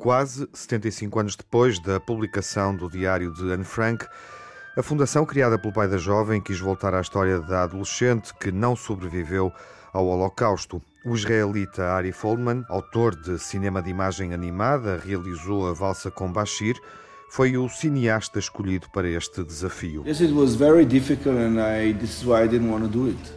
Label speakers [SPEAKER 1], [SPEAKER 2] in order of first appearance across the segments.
[SPEAKER 1] Quase 75 anos depois da publicação do diário de Anne Frank, a fundação criada pelo pai da jovem quis voltar à história da adolescente que não sobreviveu ao Holocausto. O israelita Ari Foldman, autor de cinema de imagem animada, realizou a valsa com Bashir, foi o cineasta escolhido para este desafio.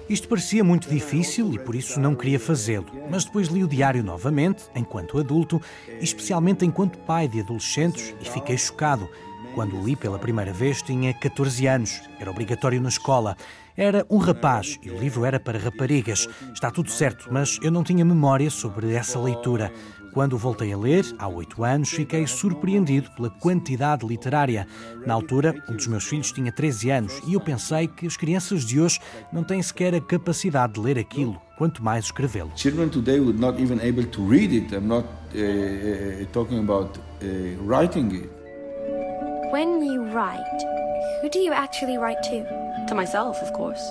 [SPEAKER 2] Isto parecia muito difícil e por isso não queria fazê-lo, mas depois li o diário novamente, enquanto adulto, e especialmente enquanto pai de adolescentes, e fiquei chocado. Quando o li pela primeira vez, tinha 14 anos, era obrigatório na escola. Era um rapaz e o livro era para raparigas. Está tudo certo, mas eu não tinha memória sobre essa leitura. Quando voltei a ler, há oito anos, fiquei surpreendido pela quantidade literária. Na altura, um dos meus filhos tinha 13 anos e eu pensei que as crianças de hoje não têm sequer a capacidade de ler aquilo, quanto mais escrevê-lo.
[SPEAKER 3] Children today would not even able to read it. I'm not uh, about uh, writing it.
[SPEAKER 4] When you write, who do you actually write to?
[SPEAKER 5] To myself, of course.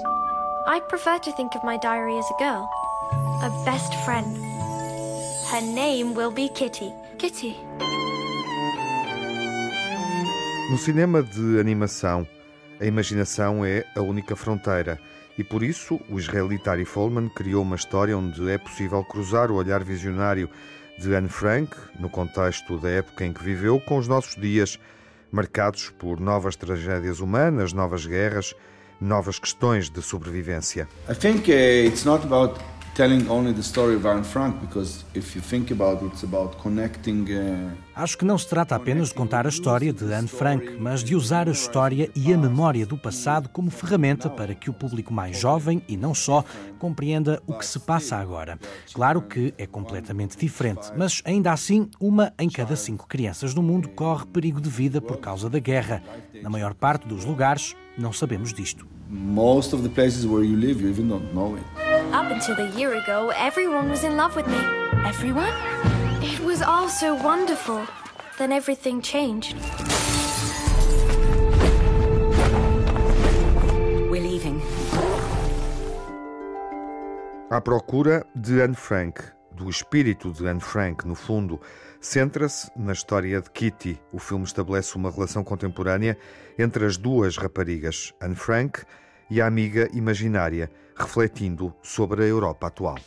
[SPEAKER 4] I prefer to think of my diary as a girl, a best friend. Her name will be Kitty. Kitty.
[SPEAKER 1] No cinema de animação, a imaginação é a única fronteira. E por isso, o israelita Ari Folman criou uma história onde é possível cruzar o olhar visionário de Anne Frank, no contexto da época em que viveu, com os nossos dias, marcados por novas tragédias humanas, novas guerras, novas questões de sobrevivência.
[SPEAKER 3] I think uh, it's not about telling only the story of Anne Frank because if you think about it, it's about connecting uh...
[SPEAKER 2] Acho que não se trata apenas de contar a história de Anne Frank, mas de usar a história e a memória do passado como ferramenta para que o público mais jovem e não só compreenda o que se passa agora. Claro que é completamente diferente, mas ainda assim, uma em cada cinco crianças do mundo corre perigo de vida por causa da guerra. Na maior parte dos lugares, não sabemos disto.
[SPEAKER 3] Most of the places where you live, you even don't know it.
[SPEAKER 4] Up until a year ago, everyone was in love with me.
[SPEAKER 5] Everyone?
[SPEAKER 4] It was all so wonderful. Then everything changed.
[SPEAKER 5] We're leaving.
[SPEAKER 1] À procura de Anne Frank, do espírito de Anne Frank, no fundo, centra-se na história de Kitty. O filme estabelece uma relação contemporânea entre as duas raparigas, Anne Frank e a amiga imaginária, refletindo sobre a Europa atual.